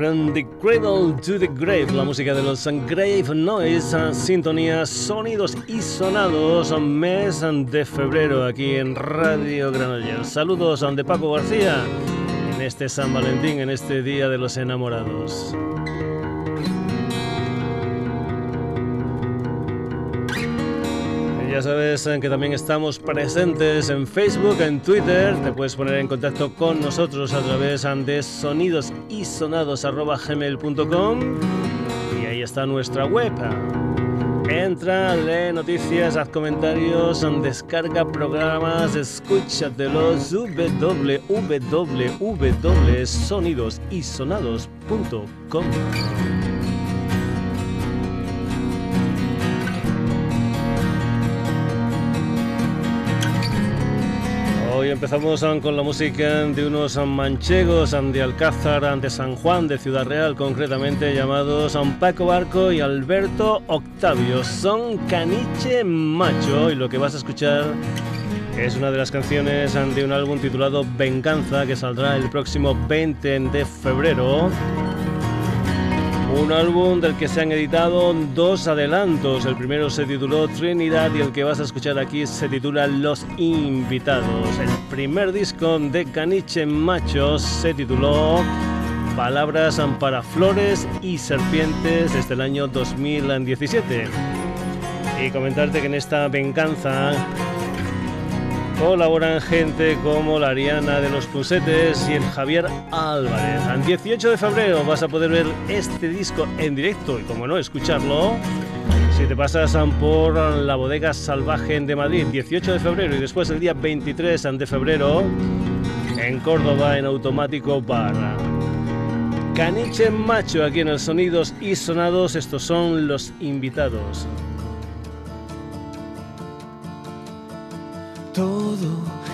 From the Cradle to the Grave, la música de los Grave Noise, sintonía, sonidos y sonados, mes de febrero aquí en Radio Granollers. Saludos de Paco García en este San Valentín, en este Día de los Enamorados. Ya sabes que también estamos presentes en Facebook, en Twitter. Te puedes poner en contacto con nosotros a través de sonidosisonados.gmail.com y ahí está nuestra web. Entra, lee noticias, haz comentarios, descarga programas, escúchatelos www.sonidosisonados.com. Empezamos con la música de unos manchegos de Alcázar, de San Juan, de Ciudad Real, concretamente llamados Paco Barco y Alberto Octavio. Son Caniche Macho y lo que vas a escuchar es una de las canciones de un álbum titulado Venganza que saldrá el próximo 20 de febrero. Un álbum del que se han editado dos adelantos. El primero se tituló Trinidad y el que vas a escuchar aquí se titula Los Invitados. El primer disco de Caniche Machos se tituló Palabras para Flores y Serpientes desde el año 2017. Y comentarte que en esta venganza colaboran gente como la Ariana de los Pusetes y el Javier Álvarez. El 18 de febrero vas a poder ver este disco en directo y como no, escucharlo. Si te pasas por la bodega salvaje de Madrid, 18 de febrero y después el día 23 de febrero en Córdoba en Automático Bar. Caniche Macho aquí en el Sonidos y Sonados, estos son los invitados. Todo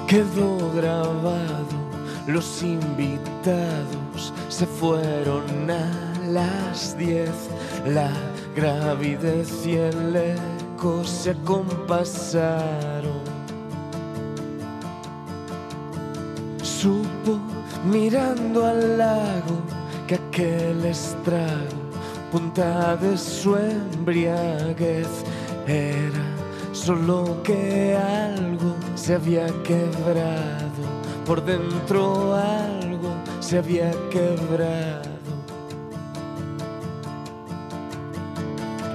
quedó grabado, los invitados se fueron a las diez, la gravidez y el eco se acompasaron. Supo mirando al lago que aquel estrago, punta de su embriaguez, era solo que algo se había quebrado, por dentro algo se había quebrado.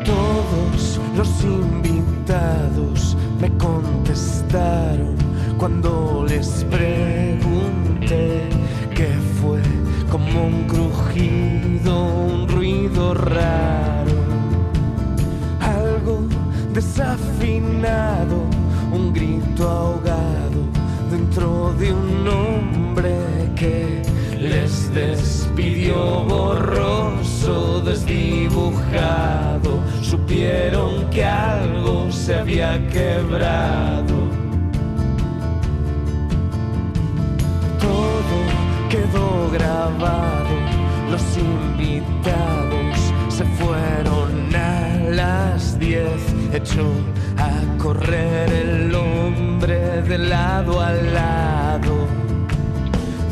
Todos los invitados me contestaron cuando les pregunté qué fue como un crujido, un ruido raro, desafinado, un grito ahogado dentro de un hombre que les despidió borroso, desdibujado. Supieron que algo se había quebrado. Todo quedó grabado, los invitados se fueron a las diez echó a correr el hombre de lado a lado.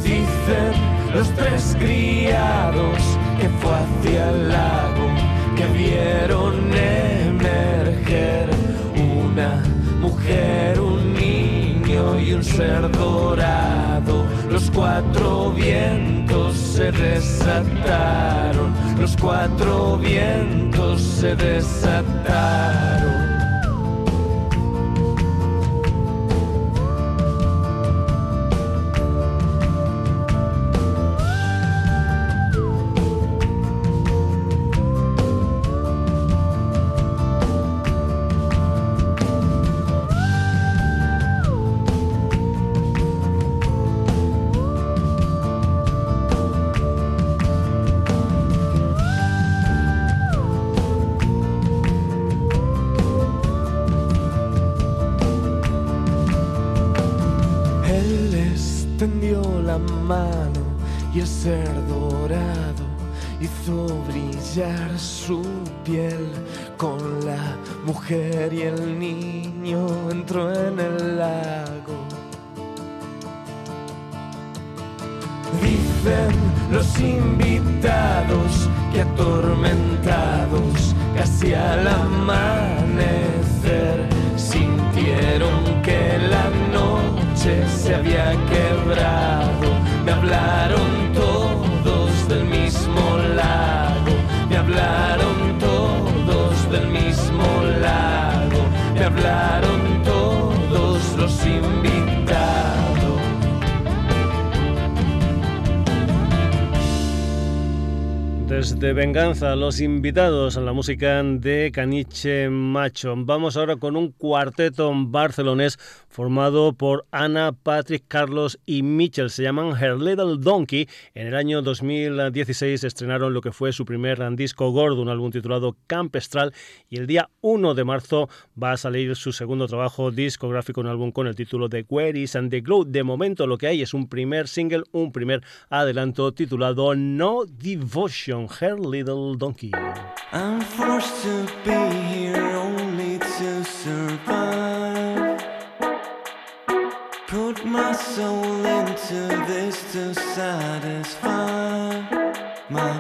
Dicen los tres criados que fue hacia el lago, que vieron emerger una mujer, un niño y un ser dorado. Los cuatro vientos se desataron, los cuatro vientos se desataron. Y el ser dorado hizo brillar su piel con la mujer y el niño entró en el lago. Dice dicen los invitados que atormentados casi amanecer de Venganza, los invitados a la música de Caniche Macho. Vamos ahora con un cuarteto barcelonés formado por Ana, Patrick, Carlos y Mitchell. Se llaman Her Little Donkey. En el año 2016 estrenaron lo que fue su primer disco gordo, un álbum titulado Campestral, y el día 1 de marzo va a salir su segundo trabajo discográfico, un álbum con el título de Where is and the Glow. De momento lo que hay es un primer single, un primer adelanto titulado No Devotion, Her Little Donkey. I'm forced to be here only to survive. My soul into this to satisfy my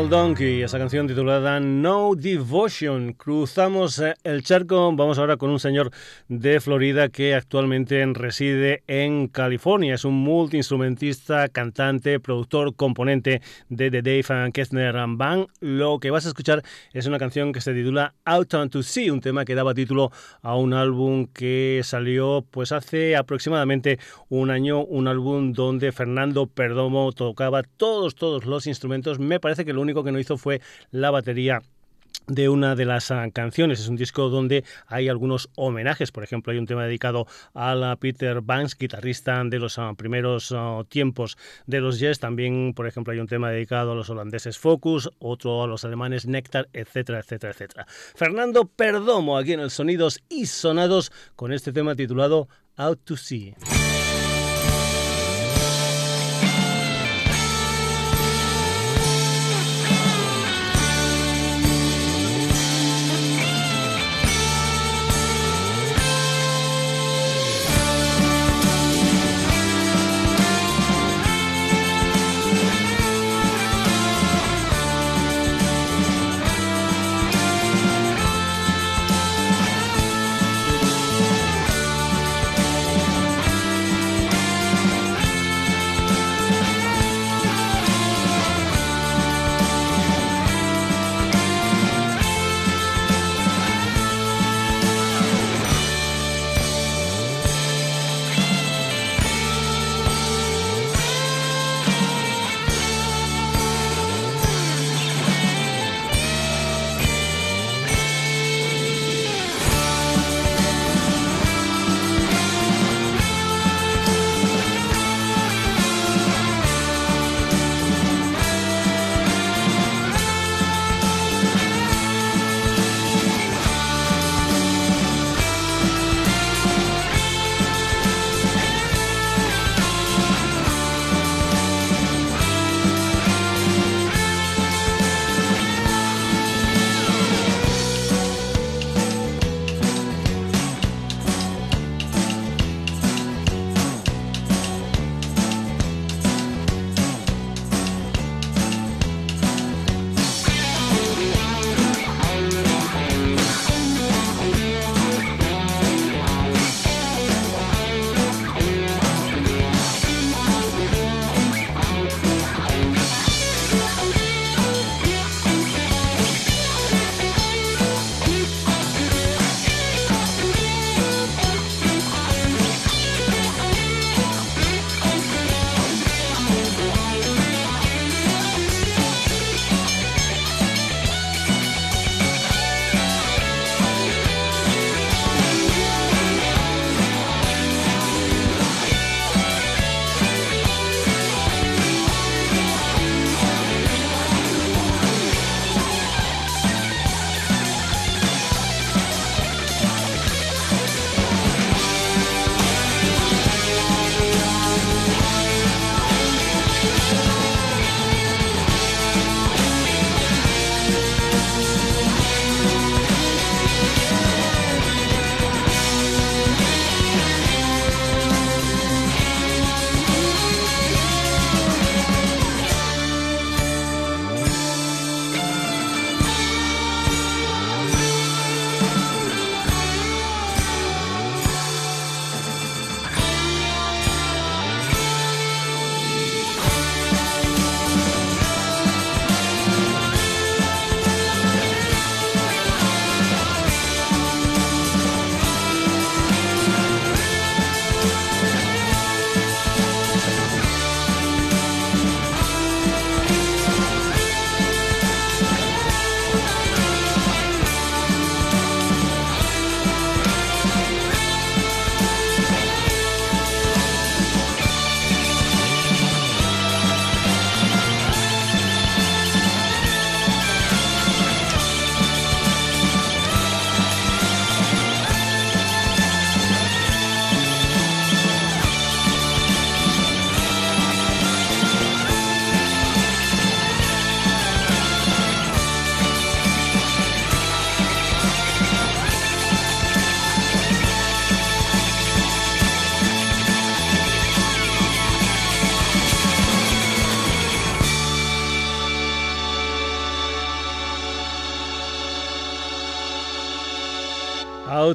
Little Donkey, esa canción titulada No Devotion. Cruzamos eh, el charco, vamos ahora con un señor de Florida que actualmente reside en California. Es un multiinstrumentista, cantante, productor, componente de The Dave Kessner Band. Lo que vas a escuchar es una canción que se titula Out on to Sea, un tema que daba título a un álbum que salió pues hace aproximadamente un año, un álbum donde Fernando Perdomo tocaba todos, todos los instrumentos. Me parece que lo único que no hizo fue la batería de una de las ah, canciones. Es un disco donde hay algunos homenajes. Por ejemplo, hay un tema dedicado a la Peter Banks, guitarrista de los ah, primeros ah, tiempos de los Jazz. También, por ejemplo, hay un tema dedicado a los holandeses Focus, otro a los alemanes Nectar, etcétera, etcétera, etcétera. Fernando Perdomo aquí en el Sonidos y Sonados con este tema titulado Out to Sea.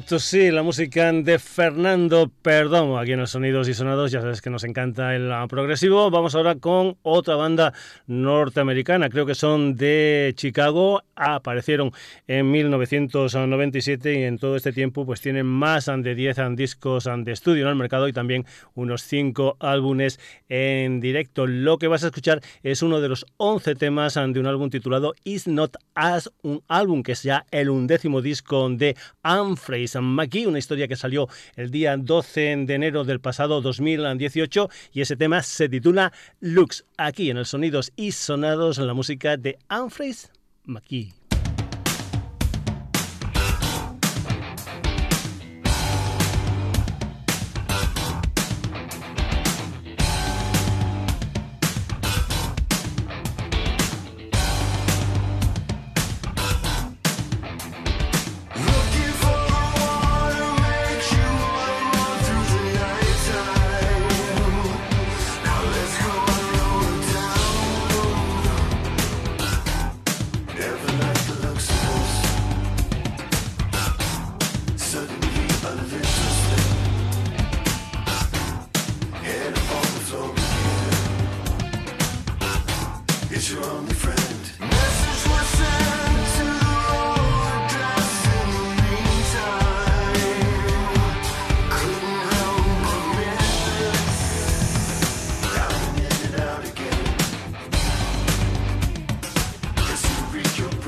Auto sí, la música de Fernando Perdomo, aquí en los Sonidos y Sonados, ya sabes que nos encanta el progresivo. Vamos ahora con otra banda norteamericana, creo que son de Chicago, aparecieron en 1997 y en todo este tiempo pues tienen más de 10 discos de estudio en el mercado y también unos 5 álbumes en directo. Lo que vas a escuchar es uno de los 11 temas de un álbum titulado Is Not As, un álbum que es ya el undécimo disco de Anne McGee, una historia que salió el día 12 de enero del pasado 2018 y ese tema se titula Lux, aquí en el Sonidos y Sonados, en la música de Anfrace McGee.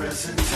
presence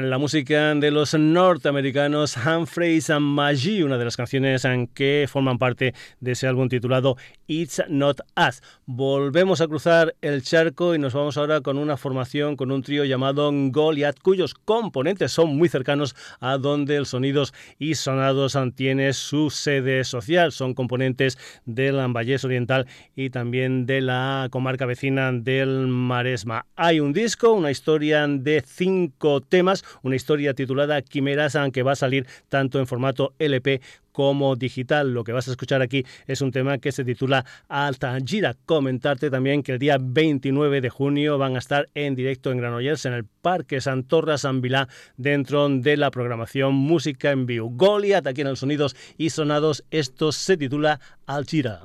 la música de los norteamericanos Humphreys and Maggie, una de las canciones que forman parte de ese álbum titulado It's Not Us. Volvemos a cruzar el charco y nos vamos ahora con una formación, con un trío llamado Goliath, cuyos componentes son muy cercanos a donde el Sonidos y Sonados tiene su sede social. Son componentes del Vallés Oriental y también de la comarca vecina del Maresma. Hay un disco, una historia de cinco temas, una historia titulada Quimeras, que va a salir tanto en formato LP como digital. Lo que vas a escuchar aquí es un tema que se titula Alta Gira. Comentarte también que el día 29 de junio van a estar en directo en Granollers en el Parque Santorra San Vilá dentro de la programación Música en Vivo. Goliath aquí en el Sonidos y Sonados. Esto se titula Gira.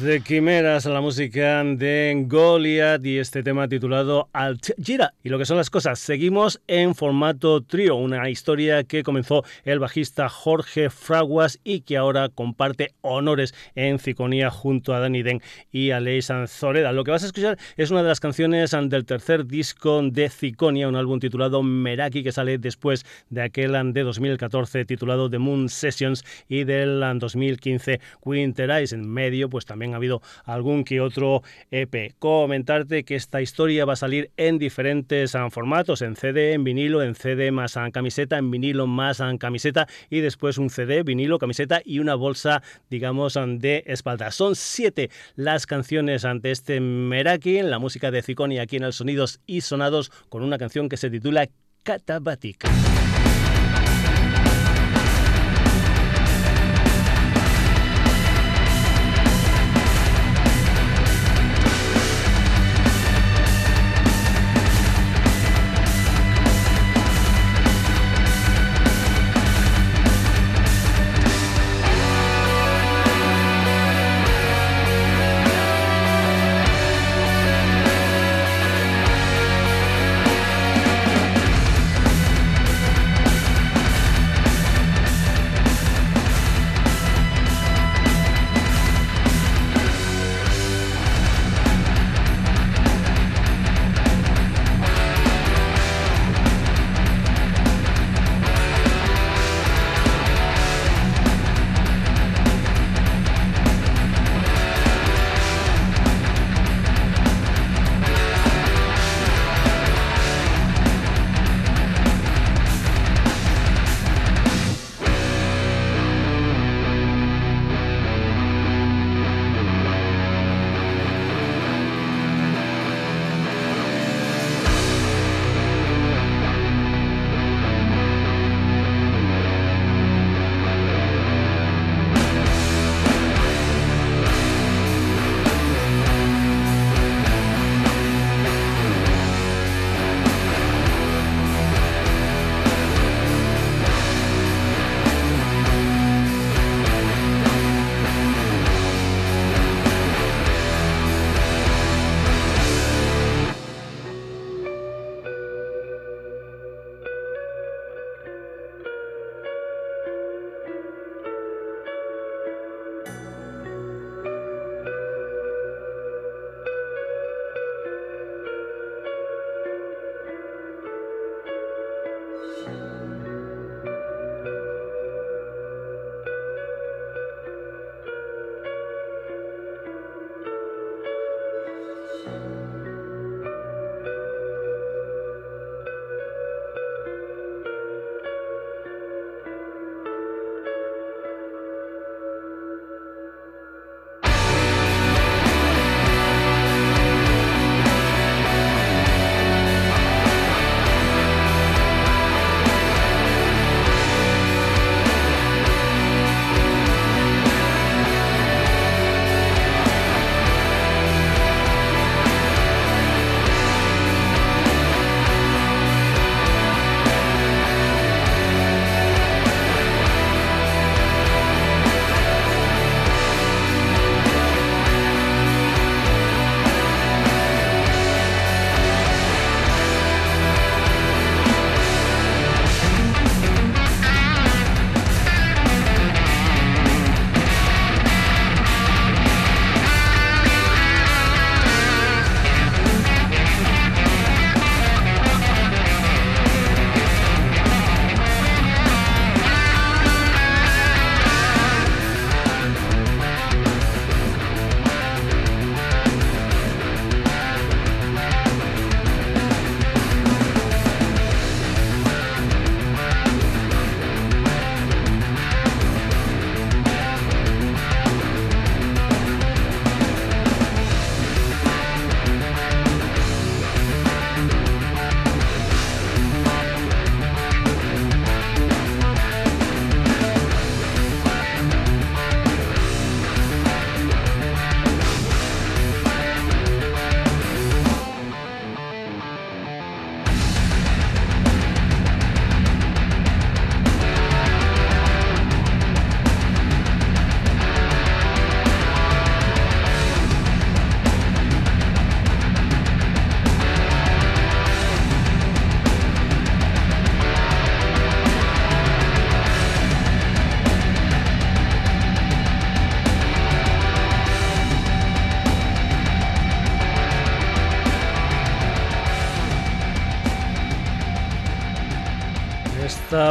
De Quimeras a la música de Goliath y este tema titulado Alt Gira. Y lo que son las cosas, seguimos en formato trío, una historia que comenzó el bajista Jorge Fraguas y que ahora comparte honores en Ciconía junto a Danny Den y a Leisan Zoreda. Lo que vas a escuchar es una de las canciones del tercer disco de Ciconia, un álbum titulado Meraki que sale después de aquel de 2014 titulado The Moon Sessions y del 2015 Winter Eyes. En medio, pues también ha habido algún que otro EP. Comentarte que esta historia va a salir en diferentes ah, formatos, en CD, en vinilo, en CD más ah, camiseta, en vinilo más ah, camiseta y después un CD, vinilo, camiseta y una bolsa, digamos, de espalda. Son siete las canciones ante este Meraki, en la música de Ziconi aquí en el Sonidos y Sonados, con una canción que se titula Katabatic.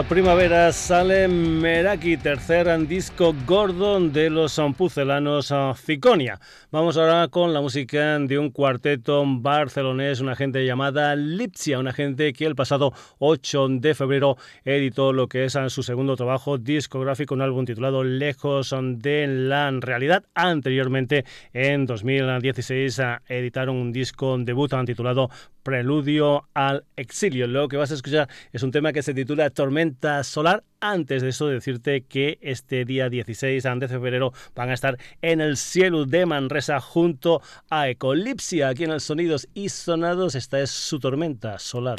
Primavera sale Meraki, tercer disco Gordon de los pucelanos Ciconia. Vamos ahora con la música de un cuarteto barcelonés, una gente llamada Lipsia, una gente que el pasado 8 de febrero editó lo que es su segundo trabajo discográfico, un álbum titulado Lejos de la Realidad. Anteriormente, en 2016, editaron un disco debut titulado Preludio al Exilio. Lo que vas a escuchar es un tema que se titula Tormenta Solar. Antes de eso, decirte que este día 16 de febrero van a estar en el cielo de Manresa junto a Ecolipsia. Aquí en el Sonidos y Sonados, esta es su tormenta solar.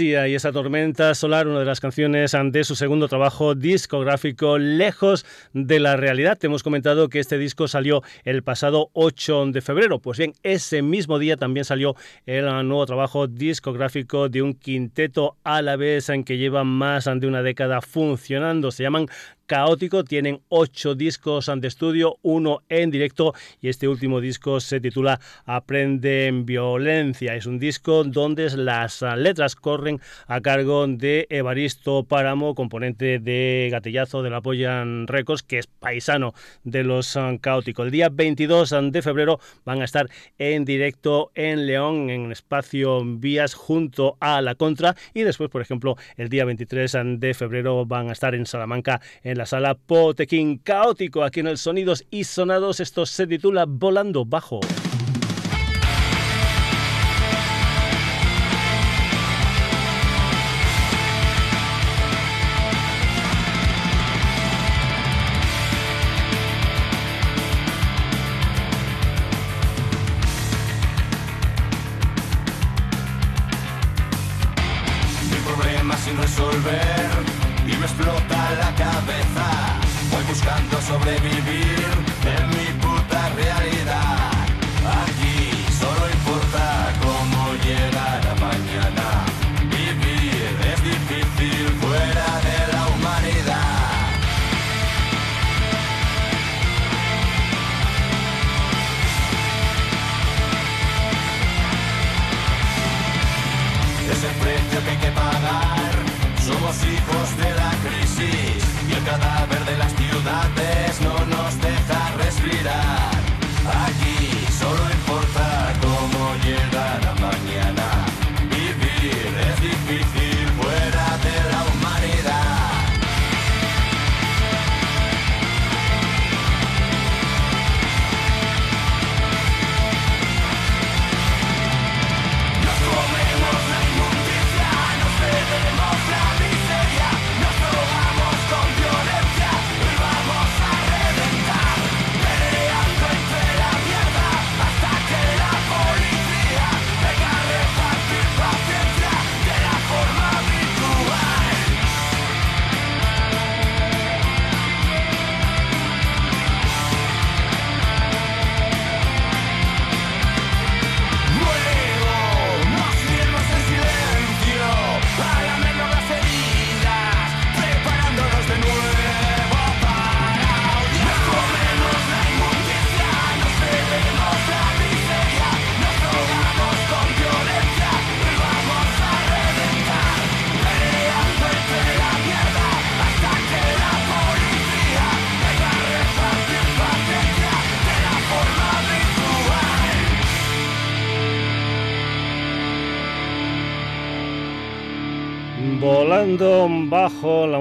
Y esa tormenta solar, una de las canciones de su segundo trabajo discográfico, Lejos de la Realidad. Te hemos comentado que este disco salió el pasado 8 de febrero. Pues bien, ese mismo día también salió el nuevo trabajo discográfico de un quinteto a la vez en que lleva más de una década funcionando. Se llaman caótico. Tienen ocho discos de estudio, uno en directo y este último disco se titula Aprende en Violencia. Es un disco donde las letras corren a cargo de Evaristo Páramo, componente de Gatillazo de la Poyan Records, que es paisano de los caóticos. El día 22 de febrero van a estar en directo en León, en espacio Vías, junto a La Contra. Y después, por ejemplo, el día 23 de febrero van a estar en Salamanca, en la sala Potequín caótico aquí en el Sonidos y Sonados. Esto se titula Volando Bajo.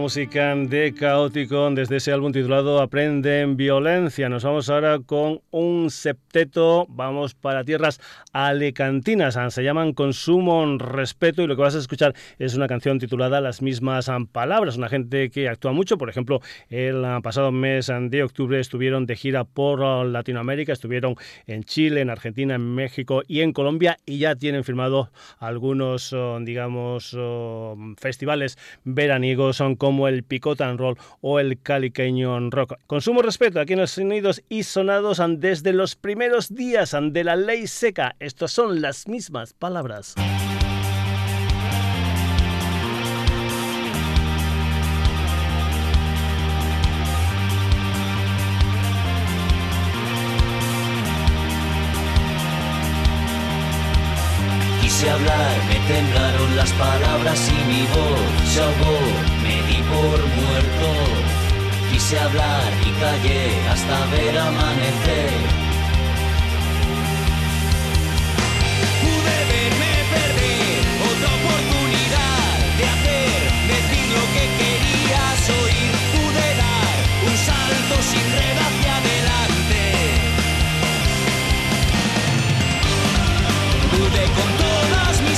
Música de Caótico desde ese álbum titulado Aprenden Violencia. Nos vamos ahora con un septeto, vamos para tierras alecantinas, se llaman Consumo Respeto y lo que vas a escuchar es una canción titulada Las mismas palabras, una gente que actúa mucho, por ejemplo, el pasado mes de octubre estuvieron de gira por Latinoamérica, estuvieron en Chile, en Argentina, en México y en Colombia y ya tienen firmado algunos, oh, digamos, oh, festivales veraniegos son como el Picot and Roll o el Caliqueño Rock. Consumo respeto aquí en los sonidos y sonados desde los primeros días de la ley seca. Estas son las mismas palabras. Quise hablar, me temblaron las palabras y mi voz se ahogó, me di por muerto. Quise hablar y callé hasta ver amanecer. Pude verme perder otra oportunidad de hacer, decir lo que querías oír. Pude dar un salto sin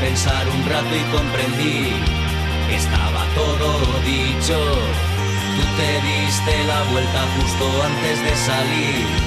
pensar un rato y comprendí que estaba todo dicho. Tú te diste la vuelta justo antes de salir.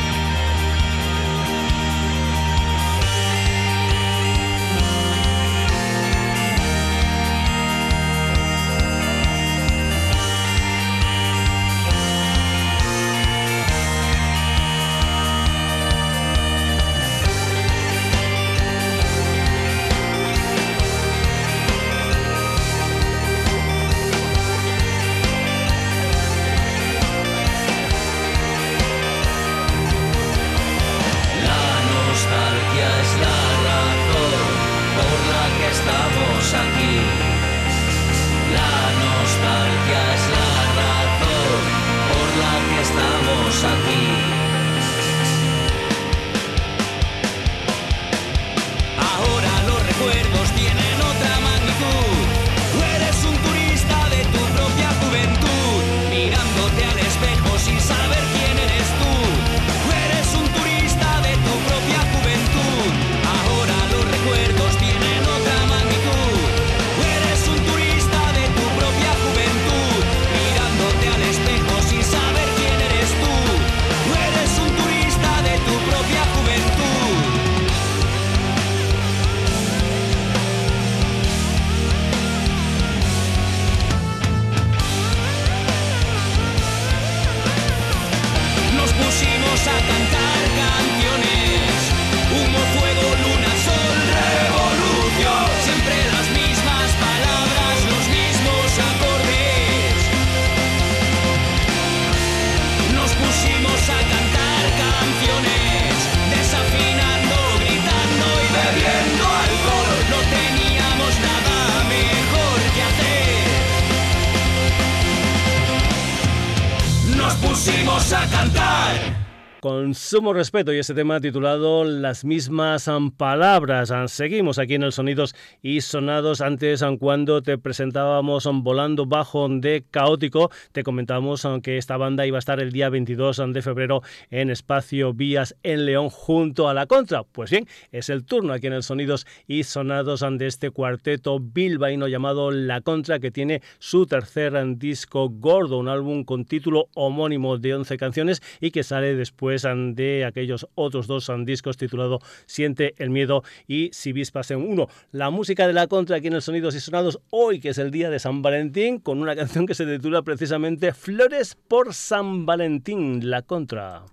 Sumo respeto y ese tema titulado Las mismas um, palabras. Um, seguimos aquí en el Sonidos y Sonados. Antes, um, cuando te presentábamos Volando Bajo de Caótico, te comentábamos que esta banda iba a estar el día 22 de febrero en Espacio Vías en León junto a la Contra. Pues bien, es el turno aquí en el Sonidos y Sonados de este cuarteto bilbaíno llamado La Contra, que tiene su tercer disco gordo, un álbum con título homónimo de 11 canciones y que sale después de aquellos otros dos discos titulado Siente el miedo y Si vispas en uno. La música de la contra aquí en el Sonidos y Sonados hoy que es el día de San Valentín con una canción que se titula precisamente Flores por San Valentín, la contra.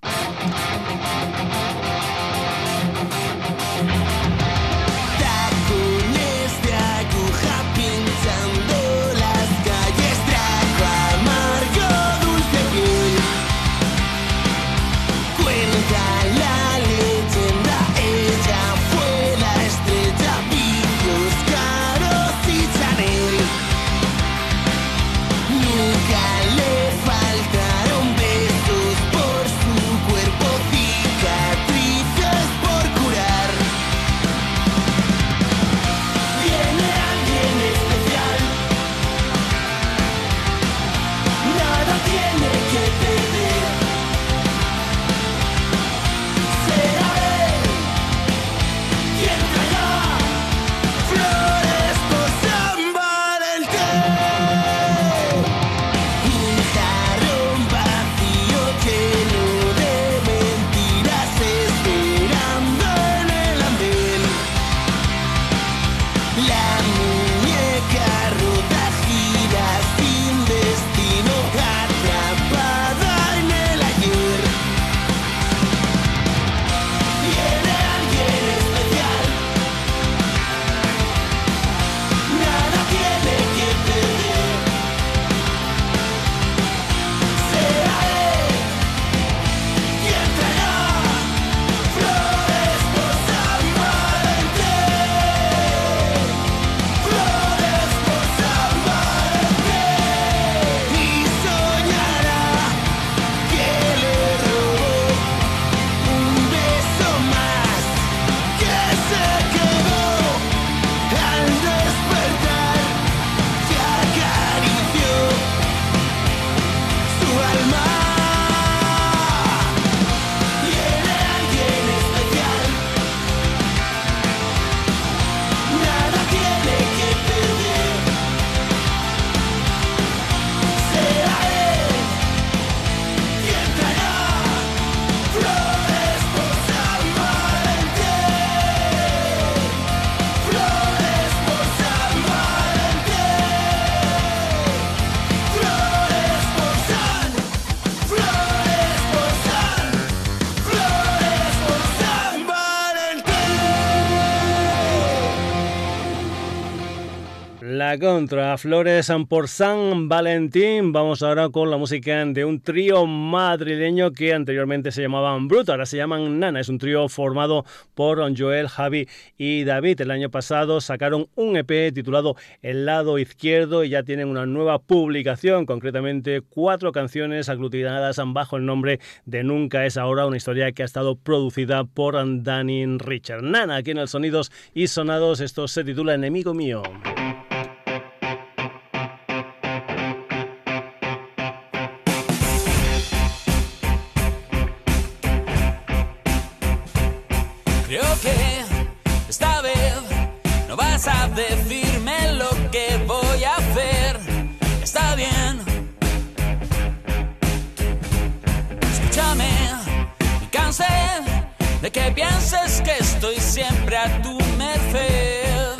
Contra Flores por San Valentín. Vamos ahora con la música de un trío madrileño que anteriormente se llamaban Bruto, ahora se llaman Nana. Es un trío formado por Joel, Javi y David. El año pasado sacaron un EP titulado El lado izquierdo y ya tienen una nueva publicación, concretamente cuatro canciones aglutinadas bajo el nombre de Nunca es ahora, una historia que ha estado producida por Danny Richard. Nana, aquí en el Sonidos y Sonados, esto se titula Enemigo mío. Decirme lo que voy a hacer. Está bien. Escúchame, me cansé de que pienses que estoy siempre a tu merced.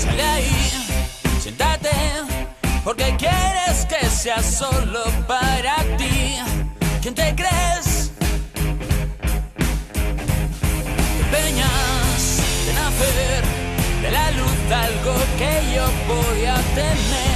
Sale ahí, siéntate, porque quieres que sea solo para ti. ¿Quién te crees? De nacer de la luz algo que yo voy a tener.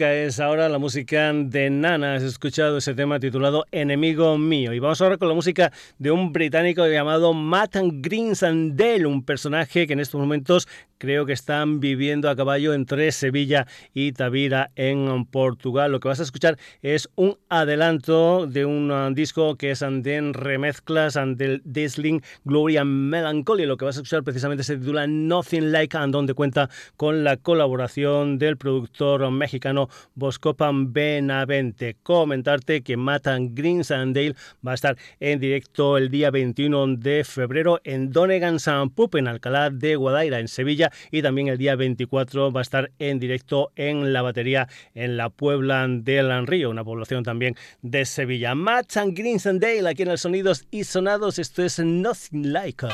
Es ahora la música de Nana. Has escuchado ese tema titulado Enemigo Mío. Y vamos ahora con la música de un británico llamado Matt Greensandale, un personaje que en estos momentos creo que están viviendo a caballo entre Sevilla y Tavira en Portugal. Lo que vas a escuchar es un adelanto de un uh, disco que es de remezclas del Dazzling Glory and Melancholy. Lo que vas a escuchar precisamente se titula Nothing Like and donde cuenta con la colaboración del productor mexicano Boscopan Benavente. Comentarte que Matan Greensandale va a estar en directo el día 21 de febrero en Donegan San Pup en Alcalá de Guadaira en Sevilla y también el día 24 va a estar en directo en la batería en la Puebla del Río, una población también de Sevilla. Matan Greensandale aquí en el Sonidos y Sonados. Esto es Nothing Like.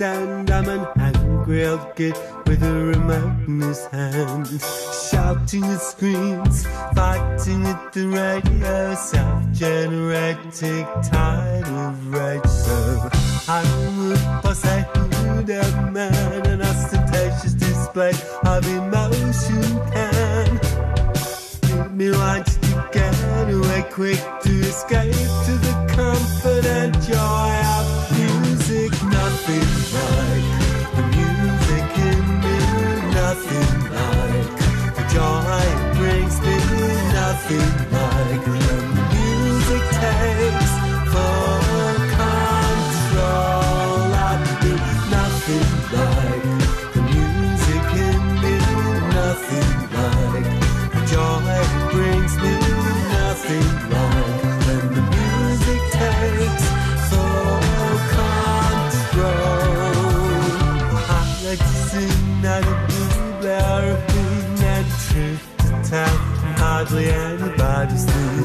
Understand. I'm an angry old kid with a remote in his hand. Shouting at screens, fighting at the radio, self-generating tidal rage. So I would posse a man, an ostentatious display of emotion can. Make me to get away quick to escape to the comfort and joy town. Hardly anybody's new.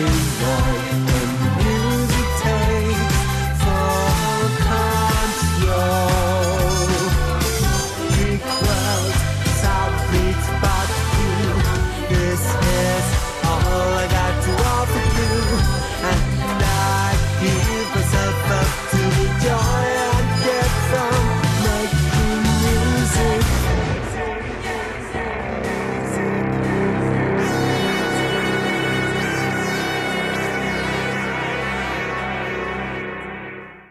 Nothing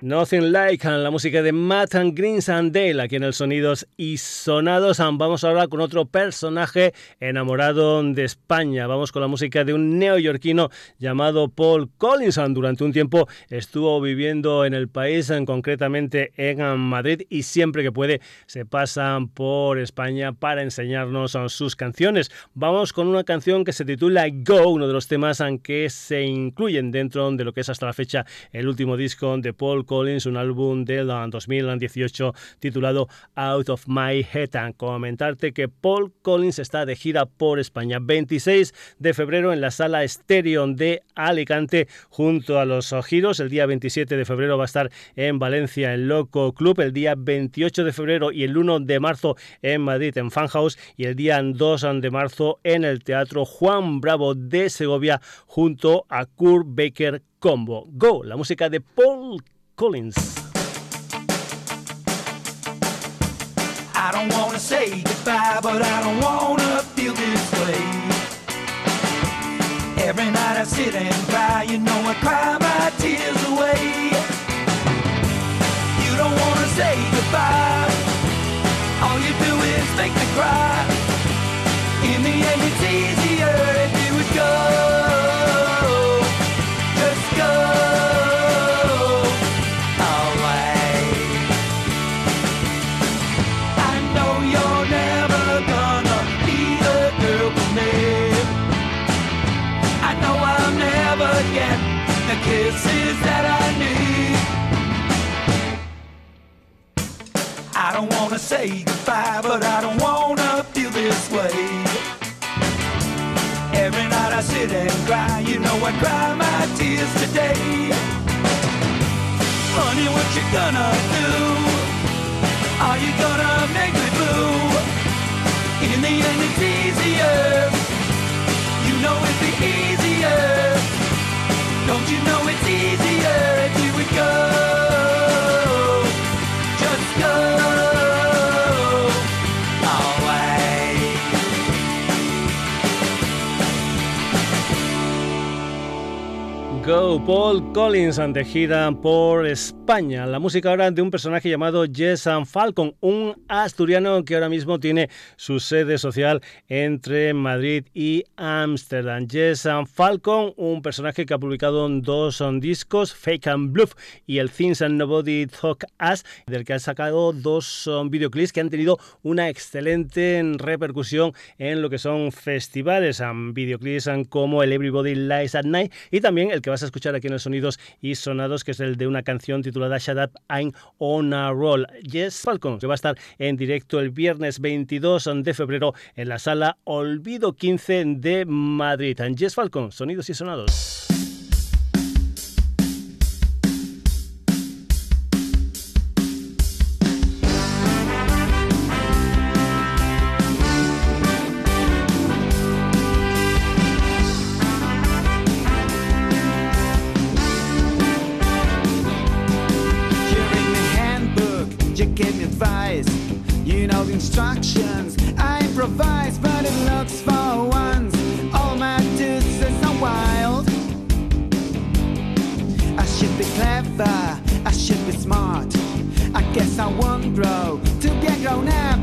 Nothing Like, la música de Matt and Greens and Dale, aquí en el Sonidos y Sonados. Vamos ahora con otro personaje enamorado de España. Vamos con la música de un neoyorquino llamado Paul Collins. Durante un tiempo estuvo viviendo en el país, concretamente en Madrid, y siempre que puede se pasan por España para enseñarnos sus canciones. Vamos con una canción que se titula Go, uno de los temas que se incluyen dentro de lo que es hasta la fecha el último disco de Paul Collins, un álbum del 2018 titulado Out of My Head. Comentarte que Paul Collins está de gira por España. 26 de febrero en la sala Stereo de Alicante junto a los giros. El día 27 de febrero va a estar en Valencia en Loco Club. El día 28 de febrero y el 1 de marzo en Madrid en Fan House. Y el día 2 de marzo en el Teatro Juan Bravo de Segovia junto a Kurt Baker Combo. Go, la música de Paul Collins. I don't wanna say goodbye, but I don't wanna feel this way. Every night I sit and cry, you know I cry my tears away. You don't wanna say goodbye, all you do is make me cry. In the end, it's easier I don't wanna say goodbye, but I don't wanna feel this way. Every night I sit and cry, you know I cry my tears today. Honey, what you gonna do? Are you gonna make me blue? In the end, it's easier. You know it'd be easier. Don't you know it's easier if you would go? Go, Paul Collins ante gira por España. La música ahora de un personaje llamado Jason Falcon, un asturiano que ahora mismo tiene su sede social entre Madrid y Ámsterdam. Jason Falcon, un personaje que ha publicado dos discos, Fake and Bluff y el Things and Nobody Talk Us, del que ha sacado dos um, videoclips que han tenido una excelente repercusión en lo que son festivales, videoclips como el Everybody Lies at Night y también el que vas a escuchar aquí en los y sonados, que es el de una canción titulada Shut Up, I'm on a Roll. Yes Falcon, que va a estar en directo el viernes 22 de febrero en la sala Olvido 15 de Madrid. Yes Falcon, sonidos y sonados. Guess I won't grow. To be a grown up,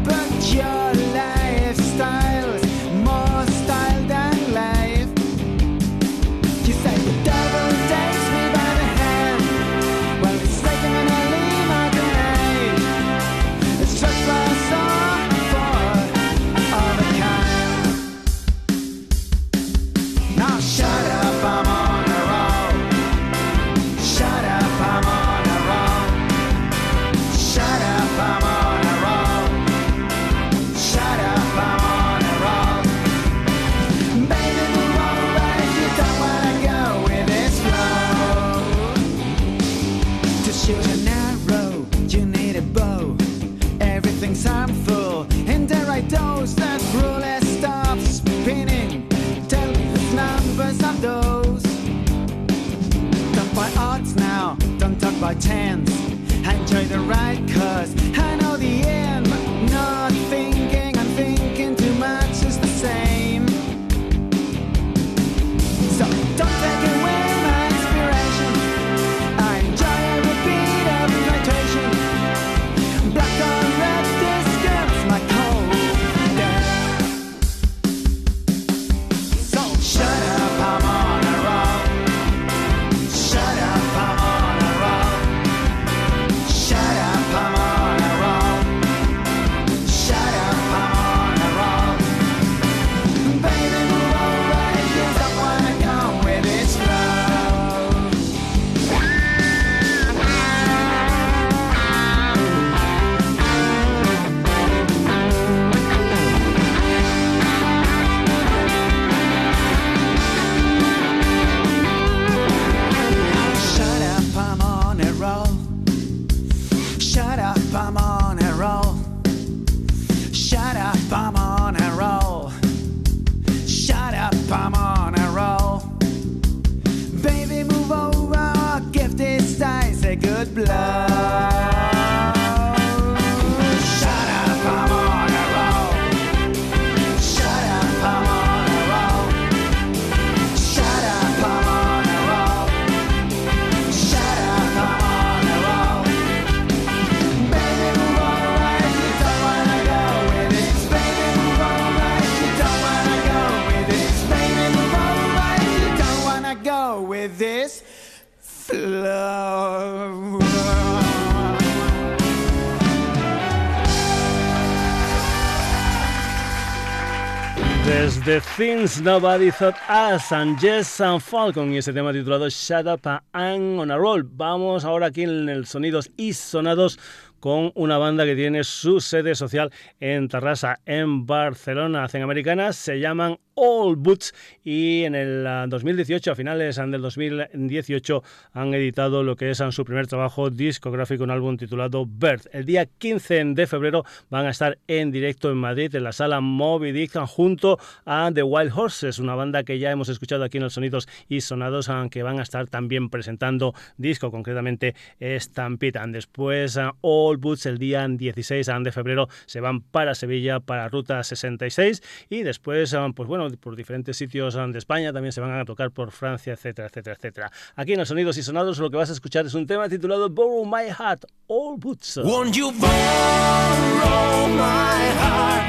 Desde Things Nobody Thought Us and Jess and Falcon y ese tema titulado Shut Up and On a Roll. Vamos ahora aquí en el Sonidos y Sonados con una banda que tiene su sede social en Tarrasa, en Barcelona. Hacen americanas, se llaman All Boots y en el ah, 2018, a finales ah, del 2018, han editado lo que es ah, su primer trabajo discográfico, un álbum titulado Birth. El día 15 de febrero van a estar en directo en Madrid, en la sala Moby Dick, junto a The Wild Horses, una banda que ya hemos escuchado aquí en los sonidos y sonados, aunque van a estar también presentando disco, concretamente Stampede. Después, ah, All Boots el día 16 de febrero se van para Sevilla, para Ruta 66 y después, ah, pues bueno, por diferentes sitios ah, de España también se van a tocar por Francia, etcétera, etcétera, etcétera. Aquí en los sonidos y sonados lo que vas a escuchar es un tema titulado Borrow My Heart, All Boots. Won't you borrow my heart?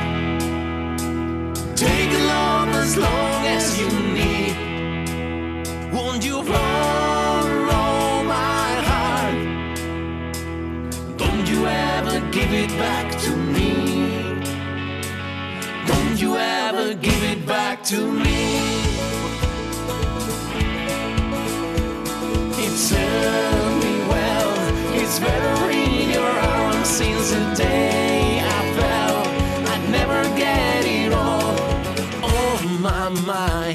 Take along as long as you need. You ever give it back to me. It served me well. It's better in your arms since the day I fell. I'd never get it all. Oh my my,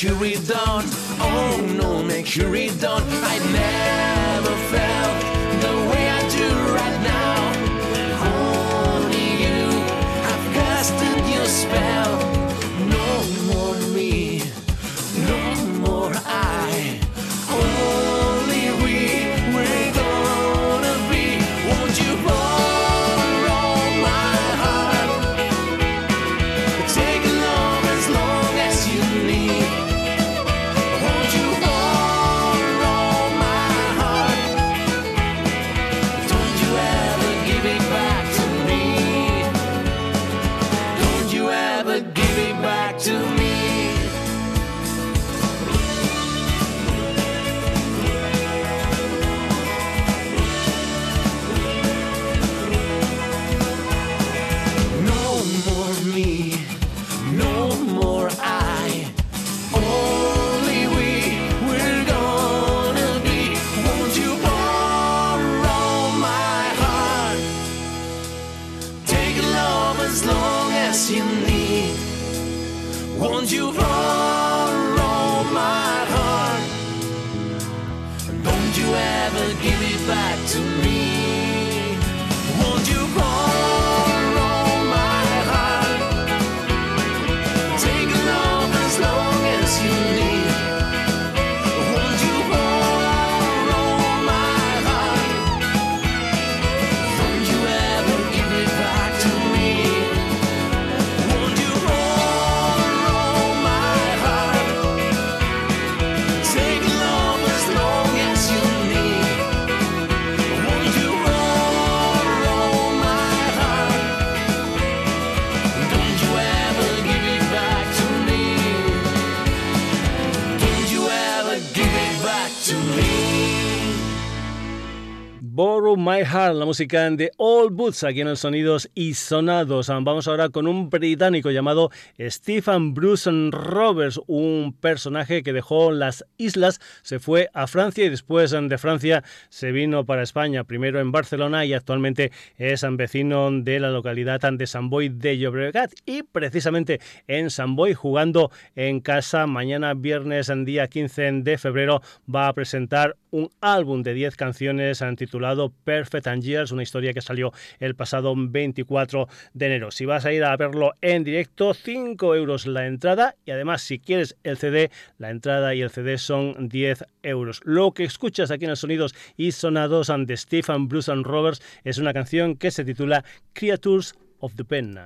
sure it don't. Oh no, make sure it don't. I never My Heart, la música de All Boots aquí en el Sonidos y Sonados. Vamos ahora con un británico llamado Stephen Bruce Roberts, un personaje que dejó las islas, se fue a Francia y después de Francia se vino para España, primero en Barcelona y actualmente es vecino de la localidad de San Boy de Llobregat y precisamente en San Boy jugando en casa mañana viernes día 15 de febrero va a presentar un álbum de 10 canciones titulado Perfect and Years, una historia que salió el pasado 24 de enero. Si vas a ir a verlo en directo, 5 euros la entrada y además si quieres el CD, la entrada y el CD son 10 euros. Lo que escuchas aquí en los sonidos y sonados de Stephen Bruce and Roberts es una canción que se titula Creatures of the Pen.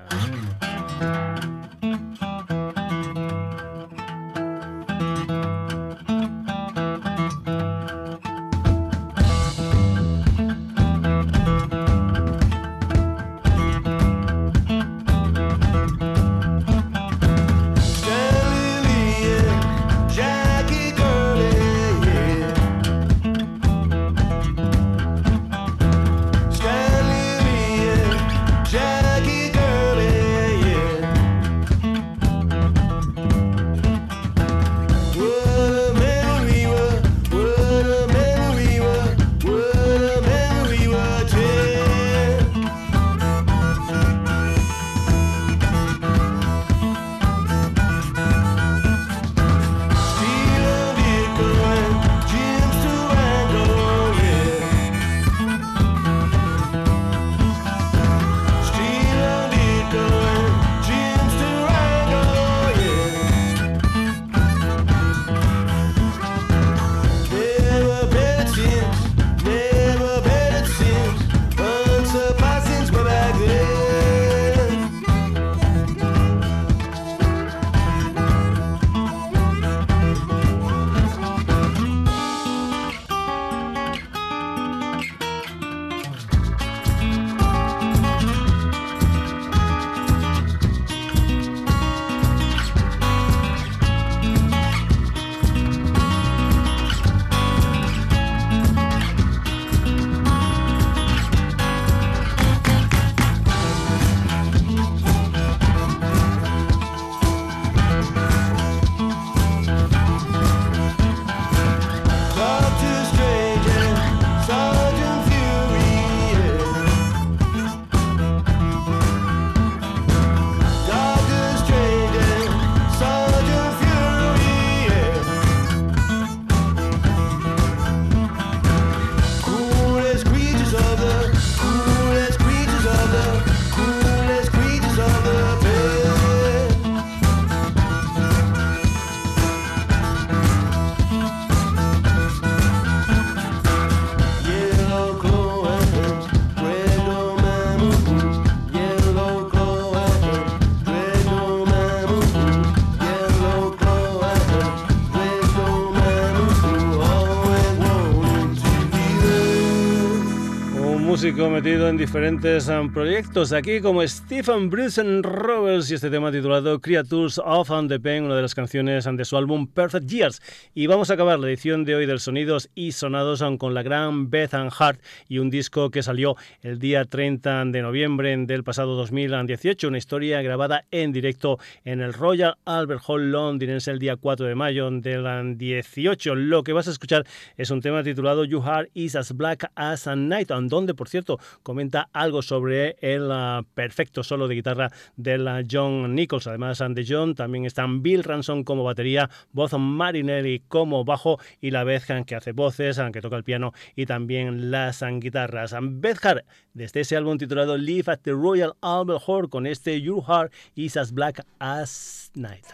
Músico metido en diferentes um, proyectos, aquí como Stephen Bruce Roberts y este tema titulado Creatures of the Pen, una de las canciones um, de su álbum Perfect Years. Y vamos a acabar la edición de hoy del Sonidos y Sonados um, con la gran Beth and Hart y un disco que salió el día 30 de noviembre del pasado 2018, una historia grabada en directo en el Royal Albert Hall londinense el día 4 de mayo del 18. Lo que vas a escuchar es un tema titulado You Heart is as Black as a Night, donde por cierto, comenta algo sobre el ah, perfecto solo de guitarra del ah, John Nichols. Además ah, de John, también están Bill Ransom como batería, voz Marinelli como bajo y la Beth que hace voces, que toca el piano y también las guitarras. Beth Hart, desde ese álbum titulado Live at the Royal Albert Hall con este Your Heart is as Black as Night.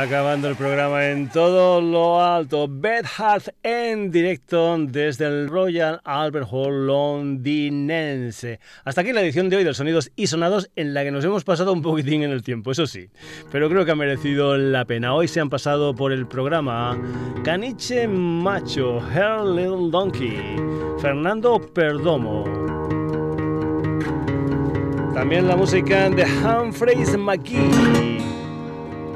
Acabando el programa en todo lo alto, Beth Hart en directo desde el Royal Albert Hall londinense. Hasta aquí la edición de hoy de Sonidos y Sonados en la que nos hemos pasado un poquitín en el tiempo, eso sí, pero creo que ha merecido la pena. Hoy se han pasado por el programa Caniche Macho, Her Little Donkey, Fernando Perdomo. También la música de Humphreys McGee.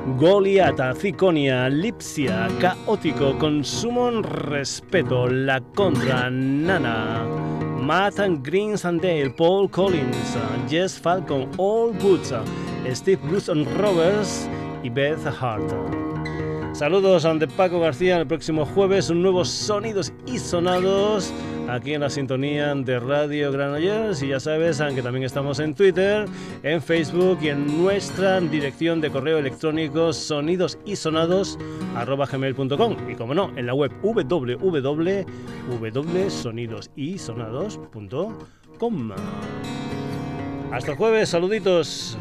Goliata, Ciconia, Lipsia, Caótico, Consumo, Respeto, La Contra, Nana, Matt Green Sandale, Paul Collins, Jess Falcon, All Boots, Steve Bruce Roberts y Beth Hart. Saludos ante Paco García el próximo jueves, un nuevo Sonidos y Sonados aquí en la sintonía de Radio Granollers y ya sabes que también estamos en Twitter, en Facebook y en nuestra dirección de correo electrónico sonidosisonados@gmail.com y como no, en la web www.sonidosisonados.com. Hasta el jueves, saluditos.